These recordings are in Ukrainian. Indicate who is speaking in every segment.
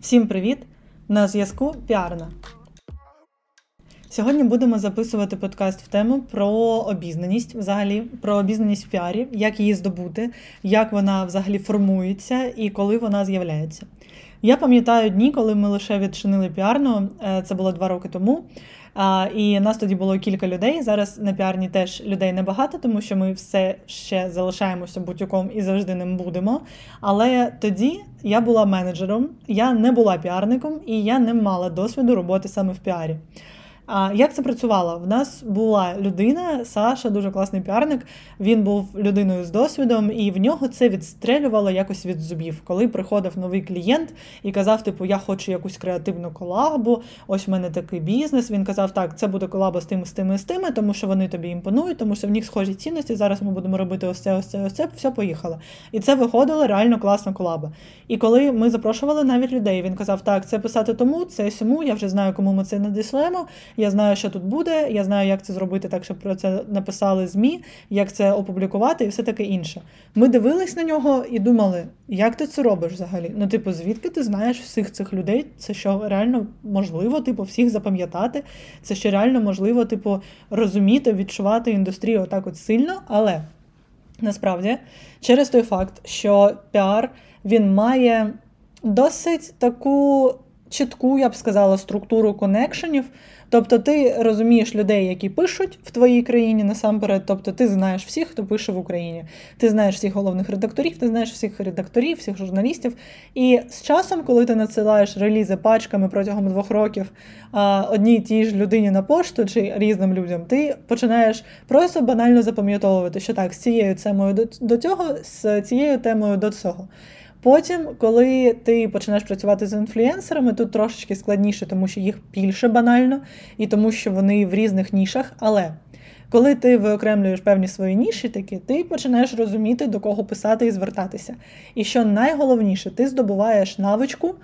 Speaker 1: Всім привіт! На зв'язку Піарна. Сьогодні будемо записувати подкаст в тему про обізнаність, взагалі, про обізнаність в піарі, як її здобути, як вона взагалі формується і коли вона з'являється. Я пам'ятаю дні, коли ми лише відчинили піарну, е, це було два роки тому. І нас тоді було кілька людей. Зараз на піарні теж людей небагато, тому що ми все ще залишаємося бутюком і завжди ним будемо. Але тоді я була менеджером, я не була піарником і я не мала досвіду роботи саме в піарі. А як це працювало? В нас була людина, Саша, дуже класний піарник. Він був людиною з досвідом, і в нього це відстрелювало якось від зубів. Коли приходив новий клієнт і казав, типу, я хочу якусь креативну колабу, ось в мене такий бізнес. Він казав, так, це буде колаба з тими, з тими, з тими, тому що вони тобі імпонують, тому що в них схожі цінності. Зараз ми будемо робити ось це, ось це, ось це, все поїхало. І це виходила реально класна колаба. І коли ми запрошували навіть людей, він казав, так, це писати тому, це сьому, я вже знаю, кому ми це надішлемо. Я знаю, що тут буде, я знаю, як це зробити так, щоб про це написали ЗМІ, як це опублікувати і все таке інше. Ми дивились на нього і думали, як ти це робиш взагалі? Ну, типу, звідки ти знаєш всіх цих людей? Це що реально можливо, типу, всіх запам'ятати, це що реально можливо, типу, розуміти, відчувати індустрію отак от сильно, але насправді через той факт, що піар він має досить таку чітку, я б сказала, структуру connection -ів. Тобто ти розумієш людей, які пишуть в твоїй країні насамперед. Тобто ти знаєш всіх, хто пише в Україні. Ти знаєш всіх головних редакторів, ти знаєш всіх редакторів, всіх журналістів. І з часом, коли ти надсилаєш релізи пачками протягом двох років одній тій ж людині на пошту чи різним людям, ти починаєш просто банально запам'ятовувати, що так, з цією темою до цього, з цією темою до цього. Потім, коли ти починаєш працювати з інфлюенсерами, тут трошечки складніше, тому що їх більше банально, і тому що вони в різних нішах. Але коли ти виокремлюєш певні свої ніші, такі, ти починаєш розуміти, до кого писати і звертатися. І що найголовніше, ти здобуваєш навичку.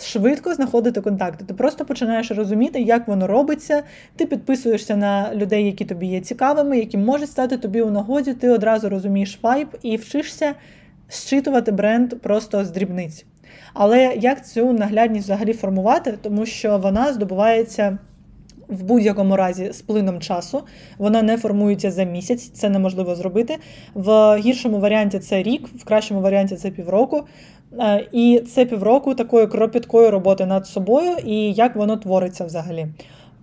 Speaker 1: Швидко знаходити контакти. Ти просто починаєш розуміти, як воно робиться. Ти підписуєшся на людей, які тобі є цікавими, які можуть стати тобі у нагоді. Ти одразу розумієш вайб і вчишся зчитувати бренд просто з дрібниць. Але як цю наглядність взагалі формувати, тому що вона здобувається. В будь-якому разі з плином часу вона не формується за місяць, це неможливо зробити. В гіршому варіанті це рік, в кращому варіанті це півроку. Е, і це півроку такої кропіткої роботи над собою і як воно твориться взагалі.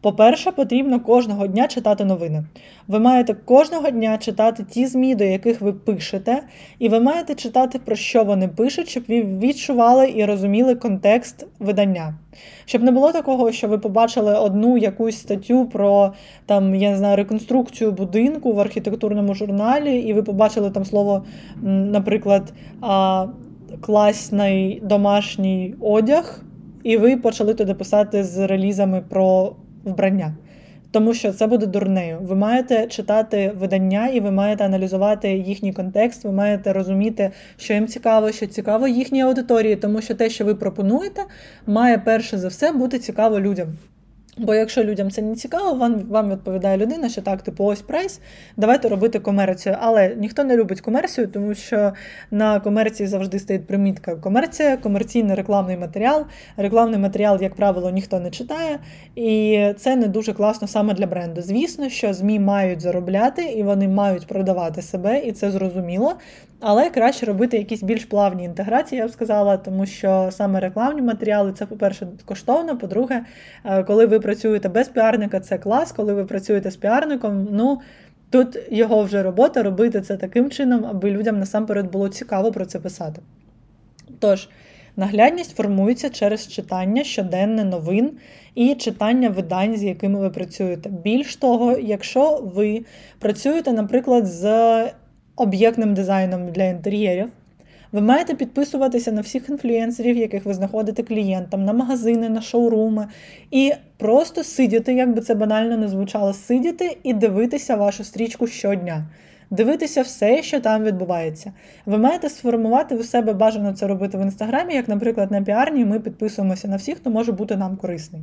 Speaker 1: По-перше, потрібно кожного дня читати новини. Ви маєте кожного дня читати ті ЗМІ, до яких ви пишете, і ви маєте читати, про що вони пишуть, щоб ви відчували і розуміли контекст видання. Щоб не було такого, що ви побачили одну якусь статтю про там, я не знаю, реконструкцію будинку в архітектурному журналі, і ви побачили там слово, наприклад, класний домашній одяг, і ви почали туди писати з релізами про вбрання. Тому що це буде дурнею. Ви маєте читати видання, і ви маєте аналізувати їхній контекст, ви маєте розуміти, що їм цікаво, що цікаво їхній аудиторії, тому що те, що ви пропонуєте, має перше за все бути цікаво людям. Бо якщо людям це не цікаво, вам вам відповідає людина, що так, типу, ось прайс, давайте робити комерцію. Але ніхто не любить комерцію, тому що на комерції завжди стоїть примітка комерція, комерційний рекламний матеріал. Рекламний матеріал, як правило, ніхто не читає, і це не дуже класно саме для бренду. Звісно, що ЗМІ мають заробляти і вони мають продавати себе, і це зрозуміло. Але краще робити якісь більш плавні інтеграції, я б сказала, тому що саме рекламні матеріали це, по-перше, коштовно. По-друге, е, коли ви працюєте без піарника, це клас. Коли ви працюєте з піарником, ну тут його вже робота робити це таким чином, аби людям насамперед було цікаво про це писати. Тож, наглядність формується через читання щоденне новин і читання видань, з якими ви працюєте. Більш того, якщо ви працюєте, наприклад, з об'єктним дизайном для інтер'єрів. Ви маєте підписуватися на всіх інфлюенсерів, яких ви знаходите клієнтам, на магазини, на шоуруми, і просто сидіти, як би це банально не звучало, сидіти і дивитися вашу стрічку щодня. Дивитися все, що там відбувається. Ви маєте сформувати у себе бажано це робити в інстаграмі, як, наприклад, на піарні ми підписуємося на всіх, хто може бути нам корисний.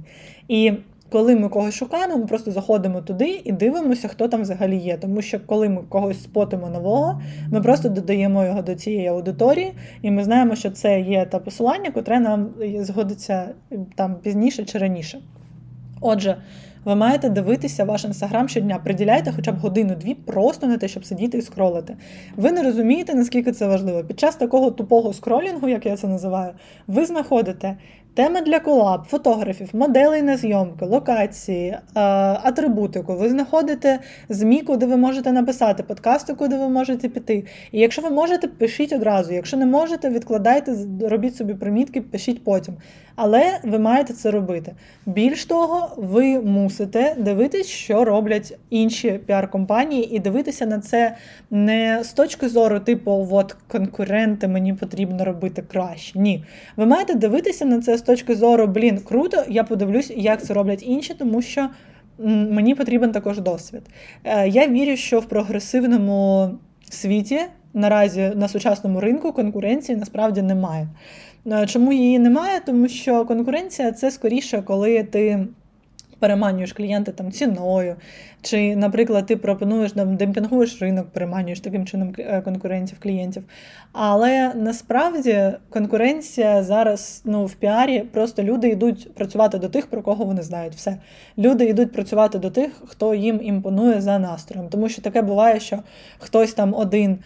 Speaker 1: І коли ми когось шукаємо, ми просто заходимо туди і дивимося, хто там взагалі є. Тому що коли ми когось спотимо нового, ми просто додаємо його до цієї аудиторії, і ми знаємо, що це є та посилання, котре нам згодиться там пізніше чи раніше. Отже. Ви маєте дивитися ваш інстаграм щодня. Приділяйте хоча б годину-дві просто на те, щоб сидіти і скролити. Ви не розумієте, наскільки це важливо. Під час такого тупого скролінгу, як я це називаю, ви знаходите Теми для колаб, фотографів, моделей на зйомки, локації, е, атрибутику. Ви знаходите ЗМІ, куди ви можете написати, подкасти, куди ви можете піти. І якщо ви можете, пишіть одразу. Якщо не можете, відкладайте, робіть собі примітки, пишіть потім. Але ви маєте це робити. Більш того, ви мусите дивитись, що роблять інші піар-компанії, і дивитися на це не з точки зору, типу, от конкуренти, мені потрібно робити краще. Ні. Ви маєте дивитися на це з точки зору, блін, круто, я подивлюсь, як це роблять інші, тому що мені потрібен також досвід. Е, я вірю, що в прогресивному світі наразі на сучасному ринку конкуренції насправді немає. Е, чому її немає? Тому що конкуренція це скоріше, коли ти переманюєш клієнта там ціною, чи, наприклад, ти пропонуєш там, демпінгуєш ринок, переманюєш таким чином е, конкурентів, клієнтів. Але насправді конкуренція зараз ну, в піарі просто люди йдуть працювати до тих, про кого вони знають. Все. Люди йдуть працювати до тих, хто їм імпонує за настроєм. Тому що таке буває, що хтось там один,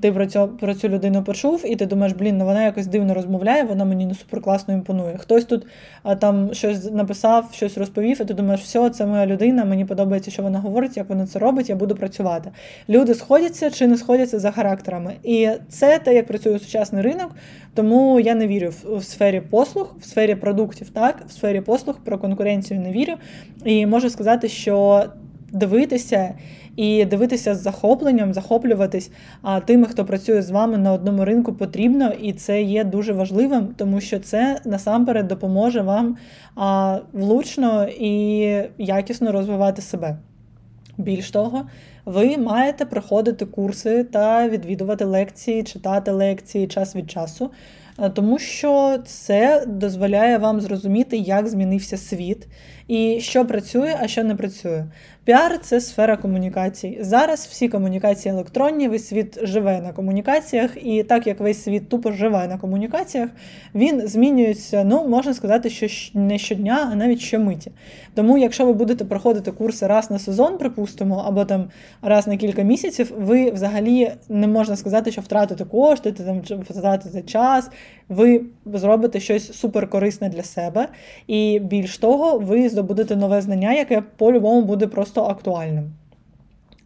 Speaker 1: ти про цю, про цю людину почув, і ти думаєш, блін, ну вона якось дивно розмовляє, вона мені не суперкласно імпонує. Хтось тут а, там щось написав, щось розповів, і ти думаєш, все, це моя людина, мені подобається, що вона говорить, як вона це робить, я буду працювати. Люди сходяться чи не сходяться за характерами. І це те, як працює сучасний ринок. Тому я не вірю в сфері послуг, в сфері продуктів, так, в сфері послуг про конкуренцію не вірю. І можу сказати, що дивитися. І дивитися з захопленням, захоплюватись а, тими, хто працює з вами на одному ринку, потрібно, і це є дуже важливим, тому що це насамперед допоможе вам а, влучно і якісно розвивати себе. Більш того, ви маєте проходити курси та відвідувати лекції, читати лекції час від часу, е, тому що це дозволяє вам зрозуміти, як змінився світ і що працює, а що не працює. Піар це сфера комунікацій. Зараз всі комунікації електронні, весь світ живе на комунікаціях, і так як весь світ тупо живе на комунікаціях, він змінюється, ну можна сказати, що не щодня, а навіть щомиті. Тому, якщо ви будете проходити курси раз на сезон, припустимо, або там раз на кілька місяців, ви взагалі не можна сказати, що втратите кошти, там втратите час, ви зробите щось суперкорисне для себе, і більш того, ви здобудете нове знання, яке по-любому буде просто актуальним.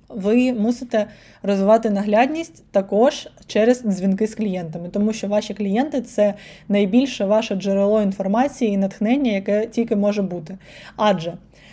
Speaker 1: Ви мусите розвивати наглядність також через дзвінки з клієнтами, тому що ваші клієнти це найбільше ваше джерело інформації і натхнення, яке тільки може бути. Адже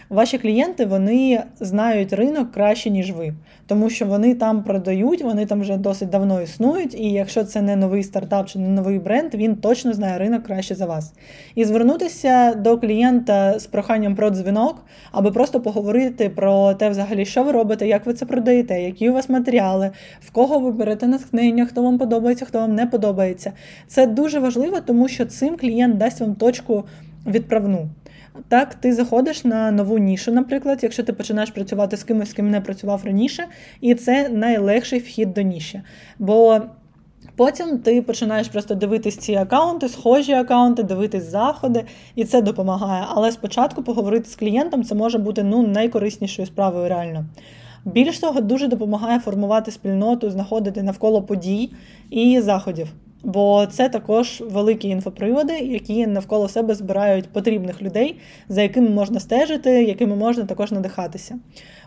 Speaker 1: ваші клієнти вони знають ринок краще, ніж ви, тому що вони там продають, вони там вже досить давно існують, і якщо це не новий стартап чи не новий бренд, він точно знає ринок краще за вас. І звернутися до клієнта з проханням про дзвінок, аби просто поговорити про те, взагалі, що ви робите, як ви це продаєте, які у вас матеріали, в кого ви берете натхнення, хто вам подобається, хто вам не подобається. Це дуже важливо, тому що цим клієнт дасть вам точку відправну. Так, ти заходиш на нову нішу, наприклад, якщо ти починаєш працювати з кимось, з ким не працював раніше, і це найлегший вхід до ніші. Бо потім ти починаєш просто дивитись ці аккаунти, схожі аккаунти, дивитись заходи, і це допомагає. Але спочатку поговорити з клієнтом це може бути ну, найкориснішою справою реально. Більш того, дуже допомагає формувати спільноту, знаходити навколо подій і заходів. Бо це також великі інфоприводи, які навколо себе збирають потрібних людей, за якими можна стежити, якими можна також надихатися.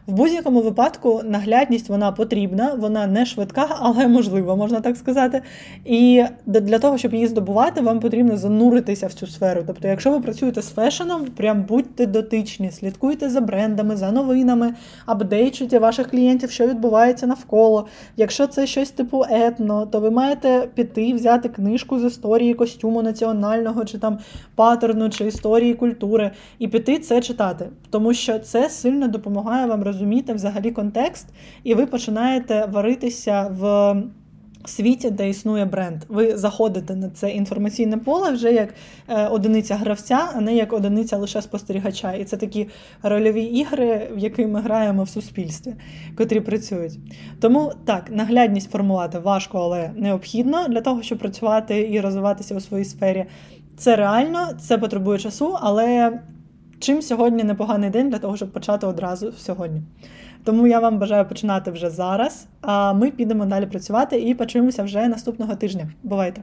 Speaker 1: В будь-якому випадку наглядність вона потрібна, вона не швидка, але можлива, можна так сказати. І для того, щоб її здобувати, вам потрібно зануритися в цю сферу. Тобто, якщо ви працюєте з фешеном, прям будьте дотичні, слідкуйте за брендами, за новинами, апдейчуйте ваших клієнтів, що відбувається навколо. Якщо це щось типу етно, то ви маєте піти, взяти книжку з історії костюму національного, чи там паттерну, чи історії культури, і піти це читати, тому що це сильно допомагає вам розуміти взагалі контекст, і ви починаєте варитися в світі, де існує бренд. Ви заходите на це інформаційне поле вже як е, одиниця гравця, а не як одиниця лише спостерігача. І це такі рольові ігри, в які ми граємо в суспільстві, котрі працюють. Тому так, наглядність формувати важко, але необхідно для того, щоб працювати і розвиватися у своїй сфері. Це реально, це потребує часу, але чим сьогодні непоганий день для того, щоб почати одразу сьогодні. Тому я вам бажаю починати вже зараз. А ми підемо далі працювати і почуємося вже наступного тижня. Бувайте!